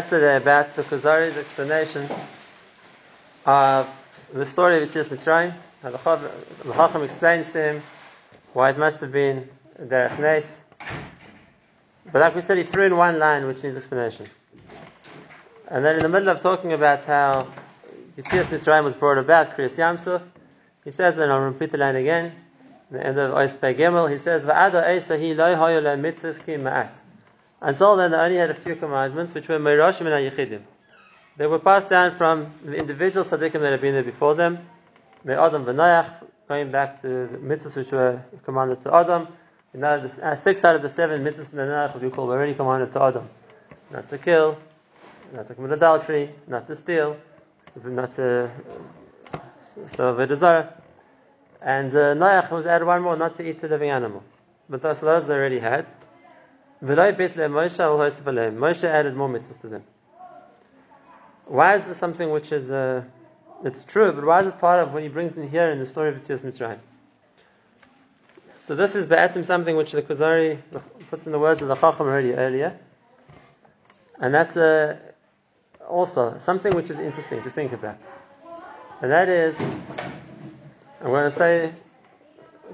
yesterday about the Kuzari's explanation of the story of Yitzias Mitzrayim. The Chacham explains to him why it must have been Derech Nes. But like we said, he threw in one line which needs explanation. And then in the middle of talking about how Yitzias Mitzrayim was brought about, Kriyas Yamsuf, he says, and I'll repeat the line again, in the end of Ois Gimel, he says, ki ma'at. Until then, they only had a few commandments, which were Meirashim and Ayichidim. They were passed down from the individual tzaddikim that had been there before them, Me'adam v'Noach, going back to the mitzvahs which were commanded to Adam. The, uh, six out of the seven mitzvahs the what we call, were already commanded to Adam. Not to kill, not to commit adultery, not to steal, not to serve a desire. And uh, Noach was added one more, not to eat a living animal. But those, those they already had. Moshe added more mitzvahs to them. Why is this something which is uh, it's true, but why is it part of what he brings in here in the story of Yitzias Mitzrayim? So this is Ba'atim something which the Kuzari puts in the words of the Chacham already earlier. And that's uh, also something which is interesting to think about. And that is, I'm going to say,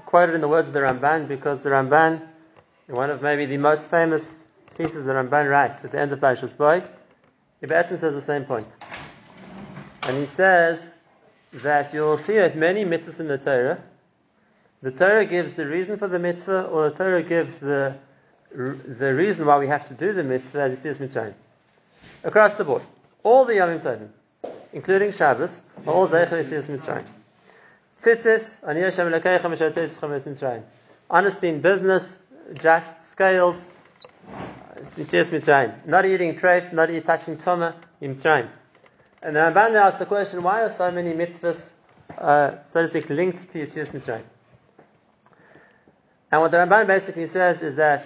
quoted in the words of the Ramban because the Ramban one of maybe the most famous pieces that Ramban writes at the end of Parashas Boy, Ibatim says the same point. And he says that you'll see that many mitzvahs in the Torah, the Torah gives the reason for the mitzvah, or the Torah gives the the reason why we have to do the mitzvah as you see as mitzvah. Across the board. All the Yom Tovim, including Shabbos, are all Zeichel Yitzias Mitzrayim. Tzitzis, Ani Hashem Elokeicha Mishav Tzitzis Mitzrayim. Honesty in business, just scales. It's Mitzrayim. Not eating treif, not eating touching tuma in Mitzrayim. And the Ramban asks the question: Why are so many mitzvahs, uh, so to speak, linked to Yitzias Mitzrayim? And what the Ramban basically says is that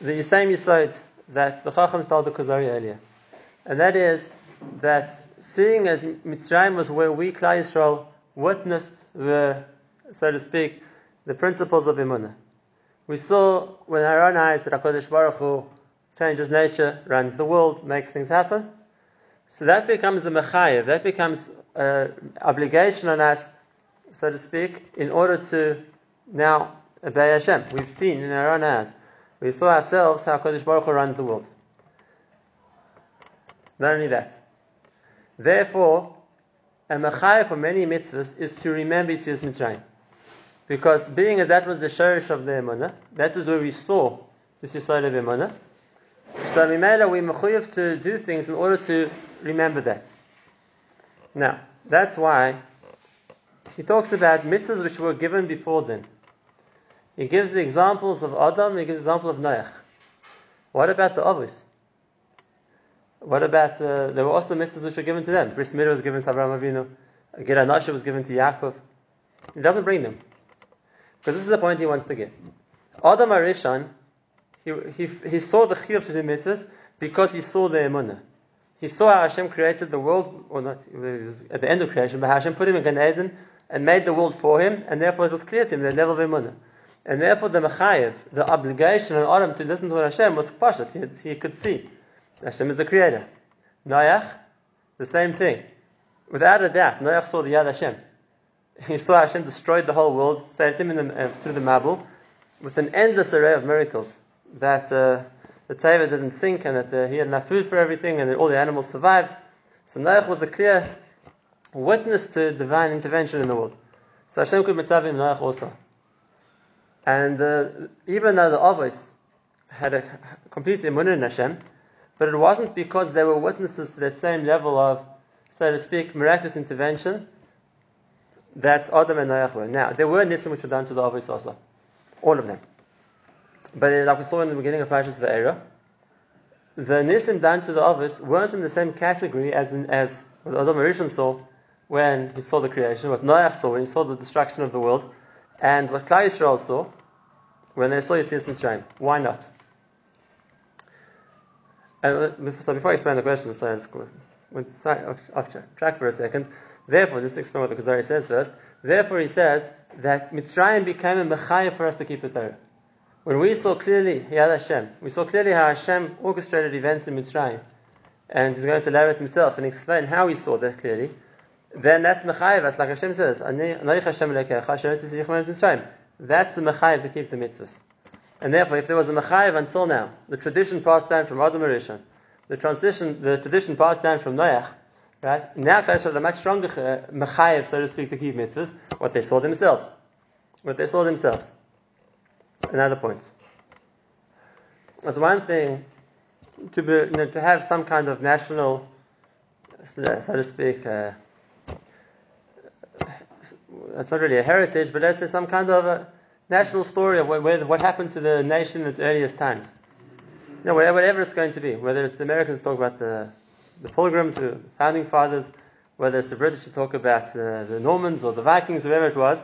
the same Yisod that the Chacham told the Kuzari earlier, and that is that seeing as Mitzrayim was where we, Klal Yisrael, witnessed the, so to speak, the principles of Imunah. We saw own eyes that HaKadosh Baruch Hu changes nature, runs the world, makes things happen. So that becomes a mechayev, that becomes an obligation on us, so to speak, in order to now obey Hashem. We've seen in our own eyes. We saw ourselves how HaKadosh Baruch Hu runs the world. Not only that. Therefore, a mechayev for many mitzvahs is to remember Yitzias Mitzrayim. Because being as that was the shorish of the emunah, that was where we saw this Yisrael of emunah. So Mimela, we mechuyev to do things in order to remember that. Now, that's why he talks about mitzvahs which were given before then. He gives the examples of Adam, he gives the example of Noach. What about the Avos? What about, uh, there were also mitzvahs which were given to them. Bris Milah was given to Abraham Avinu. Gid Hanasheh was given to Yaakov. He doesn't bring them. Because this is the point he wants to get. Adam HaRishon, he, he, he saw the chiyuv to do mitzvahs because he saw the emunah. He saw how Hashem created the world, or not at the end of creation, but Hashem put him in Gan Eden and made the world for him, and therefore it was clear to him the level of emunah. And therefore the mechayev, the obligation on Adam to listen to Hashem was pashat. He, he could see Hashem is the creator. Noach, the same thing. Without a doubt, Noach saw the Yad Hashem he saw Hashem destroyed the whole world, saved him the, uh, through the Mabul, with an endless array of miracles. That uh, the Teva didn't sink, and that uh, he had enough food for everything, and that all the animals survived. So Noach was a clear witness to divine intervention in the world. So Hashem could mitzvah him Noach also. And uh, even though the Avos had a complete immunity in Hashem, but it wasn't because they were witnesses to that same level of, so to speak, miraculous intervention that's Adam and Noach were. Now, there were Nisim which were done to the Avos also. All of them. But like we saw in the beginning of Parashas Ve'era, the Nisim done to the Avos weren't in the same category as in, as what Adam Rishon saw when he saw the creation, what Noach saw when he saw the destruction of the world, and what Klal Yisrael saw when they saw Yitzias Mitzrayim. Why not? And, uh, so before I explain the question, I went off track for a second. Therefore, this explains what the Kuzari says first. Therefore, he says that Mitzrayim became a mechayah for us to keep the Torah. When we saw clearly Yad Hashem, we saw clearly how Hashem orchestrated events in Mitzrayim, and he's going to elaborate himself and explain how he saw that clearly, then that's mechayiv, as like Hashem says, Hashem that's the mechayiv to keep the mitzvahs. And therefore, if there was a mechayiv until now, the tradition passed down from Adam Rishon, the transition, the tradition passed down from Noach, right? Now, Klal have a much stronger uh, mechayiv, so to speak, to keep mitzvahs, what they saw themselves. What they saw themselves. Another point. It's one thing to be, you know, to have some kind of national, so to speak, uh, it's not really a heritage, but let's say some kind of a national story of what, what happened to the nation in its earliest times. You know, whatever it's going to be, whether it's the Americans talk about the, the Pilgrims, the founding fathers, whether it's the British to talk about uh, the Normans or the Vikings, whoever it was,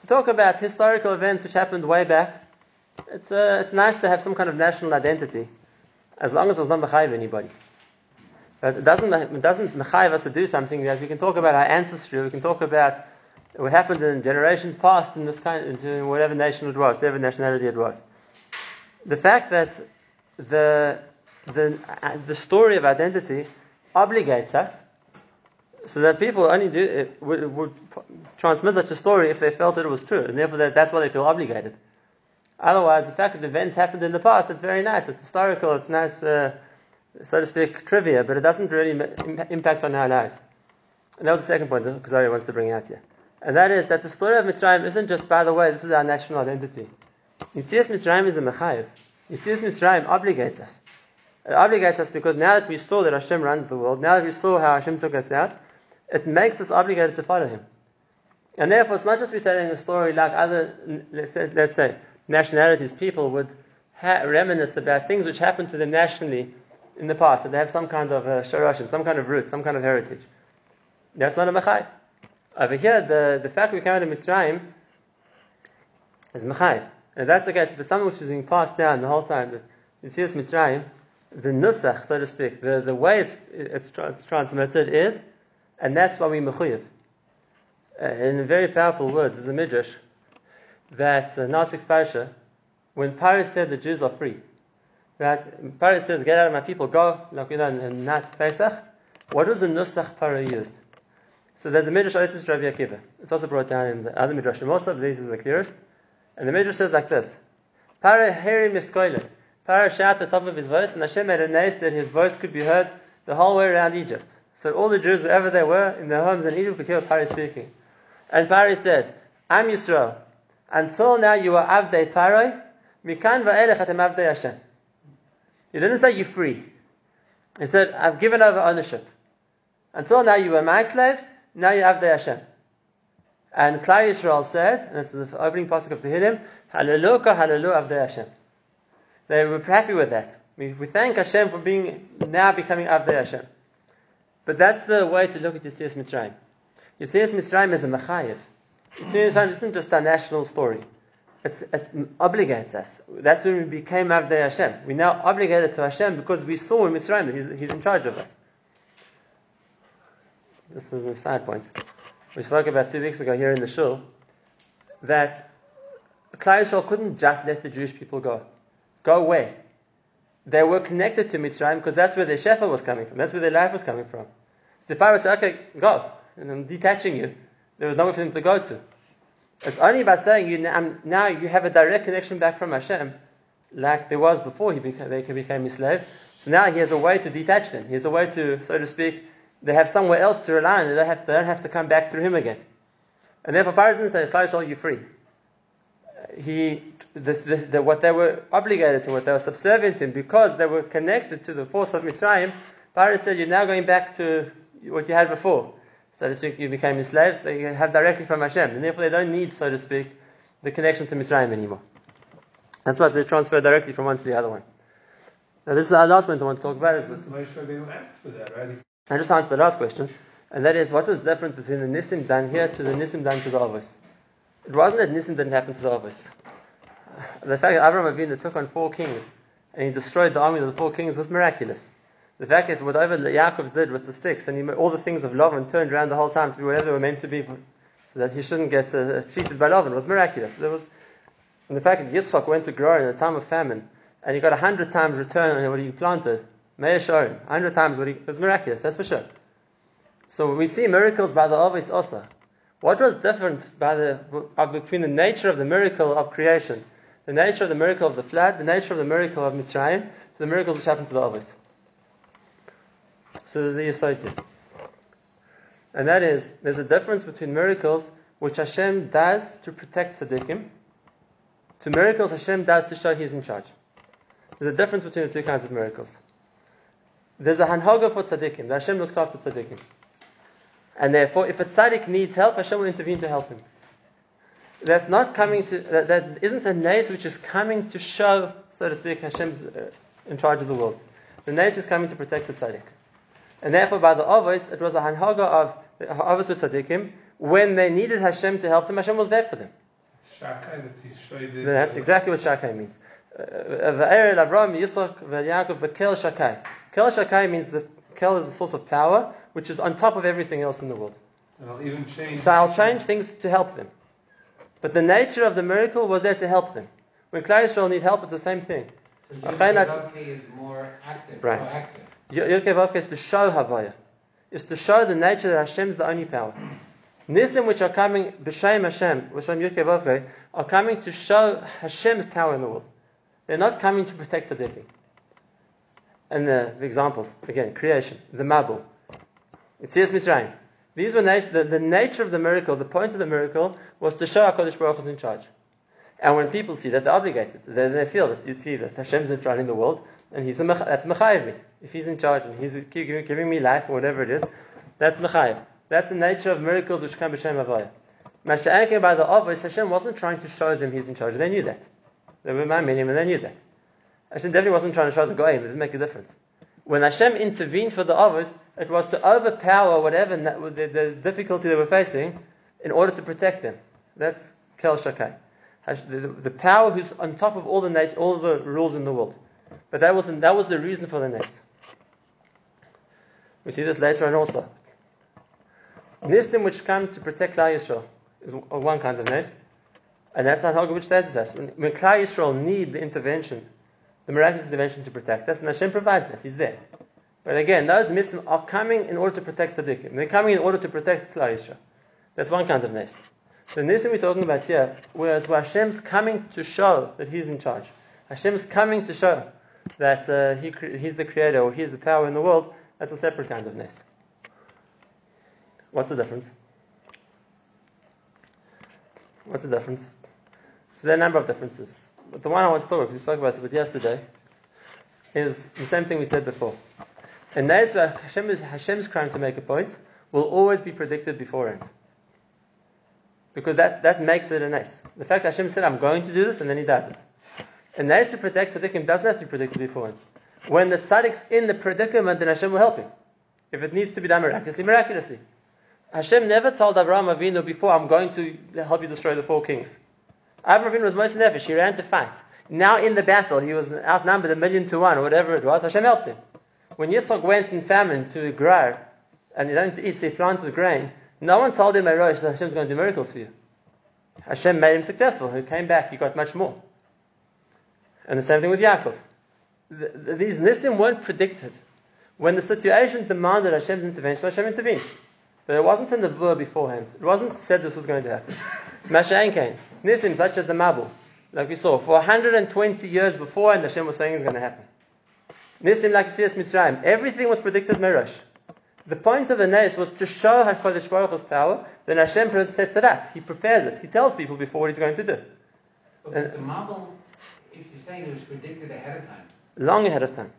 to talk about historical events which happened way back. It's, uh, it's nice to have some kind of national identity as long as it's not mechayiv anybody. But it doesn't, it doesn't us to do something that we can talk about our ancestry, we can talk about what happened in generations past in this kind, into whatever nation it was, whatever nationality it was. The fact that the, the, uh, the story of identity obligates us so that people only do would, would, transmit such a story if they felt it was true, and therefore that, that's why they feel obligated. Otherwise, the fact that events happened in the past, it's very nice. It's historical. It's nice, uh, so to speak, trivia, but it doesn't really impact on our lives. And that was the second point that Kuzari wants to bring out here. And that is that the story of Mitzrayim isn't just, by the way, this is our national identity. Yitzias Mitzrayim is a mechayiv. Yitzias Mitzrayim obligates us. It obligates us because now that we saw that Hashem runs the world, now that we saw how Hashem took us out, it makes us obligated to follow Him. And therefore, it's not just retelling a story like other, let's say, let's say nationalities, people would ha- reminisce about things which happened to them nationally in the past, that they have some kind of uh, some kind of root, some kind of heritage. That's not a mechayv. Over here, the, the fact we came out of Mitzrayim is mechayv. And that's the case, if it's something which is being passed down the whole time, that you see this Mitzrayim, the nusach, so to speak, the, the way it's, it's, it's transmitted is, and that's why we mechuyev. Uh, in very powerful words, there's a midrash that uh, Nasik's parasha, when Paris said the Jews are free, right? Paris says, "Get out of my people, go." Like you know, in Nat Pesach, what was the nusach Para used? So there's a midrash Isis Rabbi Akiva. It's also brought down in the other midrash. Most of these is the clearest, and the midrash says like this: Para heri miskoile. Para shouted at the top of his voice, and Hashem made a nice that his voice could be heard the whole way around Egypt. So all the Jews, wherever they were in their homes in Egypt, could hear Pari speaking. And Pari says, "I'm Yisrael. Until now you are Avdei Paroi, Mikan va'elech atem Avdei Hashem. He didn't say you're free. He said, I've given over ownership. Until now you were my slaves, now you're Avdei Hashem. And Klal Yisrael said, and it's the opening pasuk of Tehillim, Hallelujah, Hallelujah, Avdei Hashem. They were happy with that. We, we thank Hashem for being now becoming Avdei Hashem. But that's the way to look at Yitzias Mitzrayim. Yitzias Mitzrayim is a mechayiv. Yitzias isn't just a national story. It's, it obligates us. That's when we became Avdei Hashem. We're now obligated to Hashem because we saw in Mitzrayim that he's, he's in charge of us. This is a side point. We spoke about two weeks ago here in the shul that Klal Yisrael couldn't just let the Jewish people go. Go away. They were connected to Mitzrayim because that's where their shefa was coming from. That's where their life was coming from. So I say, okay, go, and I'm detaching you, there was nowhere for them to go to. It's only by saying you now, you have a direct connection back from Hashem, like there was before he became, they became his slaves. So now he has a way to detach them. He has a way to, so to speak, they have somewhere else to rely on. They don't have, they don't have to come back through him again. And therefore, Pharaoh didn't say, "Flash all you free." He, the, the, the, what they were obligated to, what they were subservient in, because they were connected to the force of Mitzrayim. Pharaoh said, "You're now going back to what you had before." So to speak, you became his slaves. They have directly from Hashem, and therefore they don't need, so to speak, the connection to Mitzrayim anymore. That's why they transfer directly from one to the other one. Now, this is our last point I want to talk about. Is with, Moshe asked for that, right? I just answered the last question, and that is what was different between the Nisim done here to the Nisim done to the Avos? It wasn't that Nisim didn't happen to the Avos. The fact that Avram Avinu took on four kings and he destroyed the army of the four kings was miraculous. The fact that whatever Yaakov did with the sticks and he, all the things of Lavan turned around the whole time to be whatever they were meant to be, so that he shouldn't get uh, cheated by Lavan was miraculous. There was, and the fact that Yitzchak went to grow in a time of famine and he got a hundred times return on what he planted Meir A hundred times what he was miraculous, that's for sure. So we see miracles by the Avis Osa. What was different the, uh, between the nature of the miracle of creation, the nature of the miracle of the flood, the nature of the miracle of Mitzrayim, to the miracles which happened to the Avis? So there's the Yisod And that is, there's a difference between miracles which Hashem does to protect tzaddikim, to miracles Hashem does to show He's in charge. There's a difference between the two kinds of miracles. There's a hanhaga for tzaddikim. Hashem looks after tzaddikim. And therefore, if a tzaddik needs help, Hashem will intervene to help him. That's not coming to, that, that isn't a nace which is coming to show, so to speak, Hashem's uh, in charge of the world. The nace is coming to protect the tzaddik. And therefore, by the avos, it was a hanhaga of the avos with tzaddikim. When they needed Hashem to help them, Hashem was there for them. That's exactly what shakai means. Va'er Avram, Yitzchak, Yaakov, Bekel Shakai. Kel Shakai means the Kel is a source of power, which is on top of everything else in the world. I'll even change. So I'll change things to help them. But the nature of the miracle was there to help them. When Klal Yisrael need help, it's the same thing. So Yud is more active, right. proactive. Yud is to show Havaya. Is to show the nature that Hashem is the only power. Nisim which are coming, B'Shem Hashem, B'Shem Yud are coming to show Hashem's power in the world. They're not coming to protect tzaddikim. And the, the, examples, again, creation, the Mabul, Yitzias Mitzrayim. These were nat- the, the nature of the miracle, the point of the miracle was to show HaKadosh Baruch is in charge. And when people see that, they're obligated. Then they feel that you see that Hashem's in charge in the world, and he's a that's mechayiv me. If he's in charge and he's giving, giving me life or whatever it is, that's mechayiv. That's the nature of miracles which come b'shem avaya. Masha'anke by the avos, Hashem wasn't trying to show them he's in charge. They knew that. They were my minim and they knew that. Hashem definitely wasn't trying to show the goyim. It didn't make a difference. When Hashem intervened for the avos, it was to overpower whatever the, the, difficulty they were facing in order to protect them. That's kel shakai. The, power who's on top of all the nat- all the rules in the world. But that was that was the reason for the nest. We see this later on also. Nisim which come to protect Klal Yisrael is one kind of nest. And that's on which tells us. When, when Klal Yisrael need the intervention, the miraculous intervention to protect us, and Hashem provides that. He's there. But again, those mitzvah are coming in order to protect tzaddikim. They're coming in order to protect Klal. That's one kind of nest. The nisim we're talking about here, whereas where Hashem's coming to show that He's in charge. Hashem's coming to show that uh, he, He's the creator or He's the power in the world. That's a separate kind of nest. What's the difference? What's the difference? So there are a number of differences. The one I want to talk about, because we spoke about it but yesterday, is the same thing we said before. And that is where Hashem is, Hashem's crime to make a point, will always be predicted beforehand. Because that, that makes it a nice. The fact that Hashem said, I'm going to do this, and then he does it. And that is to protect tzaddikim doesn't have to be predicted beforehand. When the tzaddik's in the predicament, then Hashem will help him. If it needs to be done miraculously, miraculously. Hashem never told Abraham Avinu before, I'm going to help you destroy the four kings. Abraham was most nefesh. He ran to fight. Now in the battle, he was outnumbered a million to one, or whatever it was. Hashem helped him. When Yitzchak went in famine to Gerar, and he didn't eat, so he planted grain, no one told him, Rosh, Hashem's going to do miracles for you. Hashem made him successful. He came back, he got much more. And the same thing with Yaakov. The, the, these nisim weren't predicted. When the situation demanded Hashem's intervention, Hashem intervened. But it wasn't in the verb beforehand. It wasn't said this was going to happen. Masha'en came. Nisim, such as the Mabul, like we saw, for 120 years before, and Hashem was saying it's going to happen. Nisim like Tzias Mitzrayim. Everything was predicted Mirash. The point of the Nes was to show HaKadosh Baruch Hu's power, then Hashem sets it up. He prepares it. He tells people before what he's going to do. But and, the Mabul, if you're saying it was predicted ahead of time. Long ahead of time.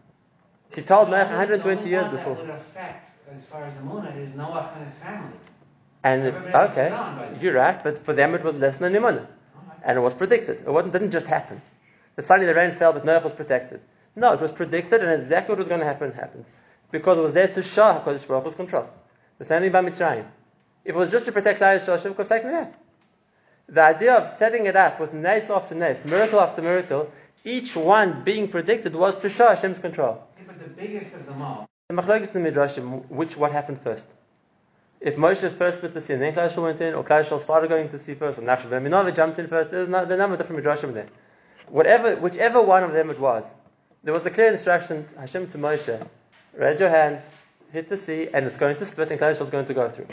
He told Noach 120 years before. That would affect, as far as the Muna, is Noach and his family. And it, okay, you're right, but for them it was less than Nimana. And it was predicted. It wasn't, didn't just happen. The suddenly the rain fell, but Noach was protected. No, it was predicted, and exactly what was going to happen happened. Because it was there to show how HaKadosh Baruch Hu's control. The same thing by Mitzrayim. If it was just to protect Yisrael, Hashem could have taken it out. The idea of setting it up with nace after nace, miracle after miracle, each one being predicted was to show Hashem's control. But the biggest of them all. The Machlokes in the Midrashim, which what happened first? If Moshe first split the sea and then Klal went in, or Klal started going to sea first, or Nachshon ben jumped in first, there's not, the number of different midrashim there. Whatever, whichever one of them it was, there was a clear instruction, Hashem to Moshe, raise your hands, hit the sea, and it's going to split, and Kadosh was going to go through.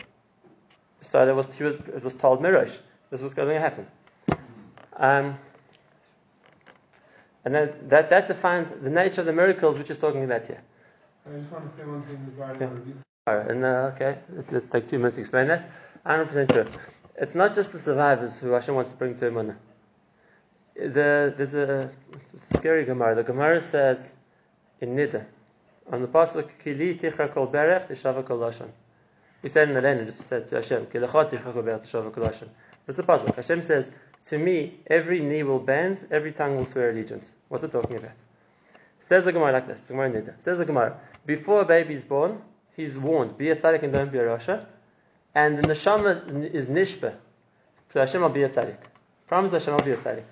So there was, was, it was told Mirosh, this was going to happen. Um, and then that, that defines the nature of the miracles which is talking about here. I just want to say one thing regarding Okay. Alright, and uh, okay, let's, take two minutes to explain that. 100% true. It's not just the survivors who Hashem wants to bring to Emunah. The, there's a, a scary Gemara. The Gemara says in Nida, on the pasuk, Kili tichra kol berech tishava kol lashon. We said in the land, just said to Hashem, Kilachot tichra kol berech tishava kol lashon. It's a pasuk. Hashem says, to me, every knee will bend, every tongue will swear allegiance. What's it talking about? Says the Gemara like this. Gemara Nida. Says the Gemara, before a baby is born, he's warned, be a tzaddik and don't be a rasha. And the neshama is nishba. So Hashem will be a tzaddik. Promise Hashem will be a tzaddik.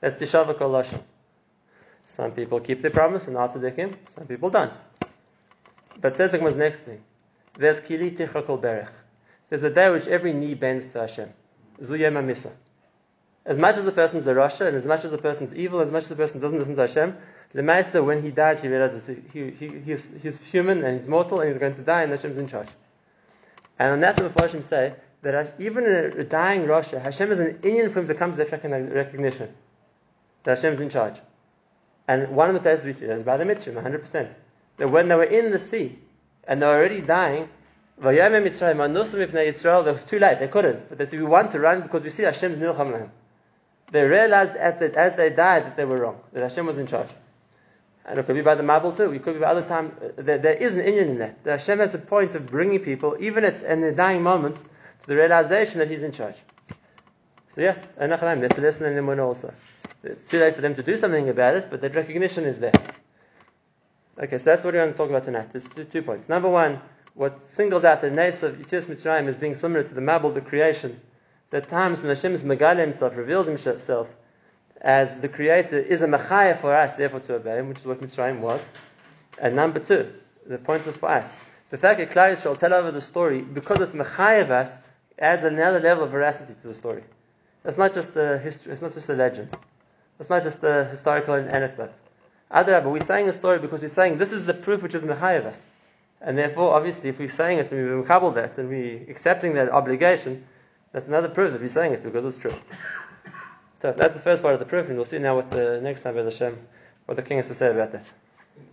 That's tishava kol lashon. Some people keep their promise and not tzaddikim. Some people don't. But says the next thing. There's kili tichra kol berech. There's a day which every knee bends to Hashem. Zuyem misa. As much as the person's a rasha, and as much as the person's evil, as much as the person doesn't listen to Hashem, the Master, when he dies, he realizes he, he, he, he's, he's human and he's mortal and he's going to die and Hashem's in charge. And on that, the Mepharshim say that even a dying Rasha, Hashem is an Indian for him to come to that recogni- recognition that Hashem's in charge. And one of the places we see that is by the Mitzrayim, 100%. That when they were in the sea and they were already dying, it was too late, they couldn't. But they said, we want to run because we see Hashem's Nilcham. They realized as, it, as they died that they were wrong, that Hashem was in charge. And it could be by the Mabul too. It could be by other time. uh, There, there is an Indian in that. That Hashem has a point of bringing people, even at, in the dying moments, to the realization that He's in charge. So yes, that's a lesson in Emunah also. It's too late for them to do something about it, but that recognition is there. Okay, so that's what we're going to talk about tonight. There's two, two points. Number one, what singles out the nace of Yitzias Mitzrayim as being similar to the Mabul, the creation. That times when Hashem is Megale himself, reveals himself, as the creator is a machaya for us, therefore to obey him, which is what Mitzrayim was. And number two, the point of for us. The fact that Klal Yisrael tell over the story, because it's machaya of us, adds another level of veracity to the story. It's not just a history, it's not just a legend. It's not just a historical anecdote. Other, but we're saying a story because we're saying this is the proof which is machaya of us. And therefore, obviously, if we're saying it and we're that and we're accepting that obligation, that's another proof that we're saying it because it's true. So that's the first part of the proof, and we'll see now what the next time, Hashem, what the king has to say about that.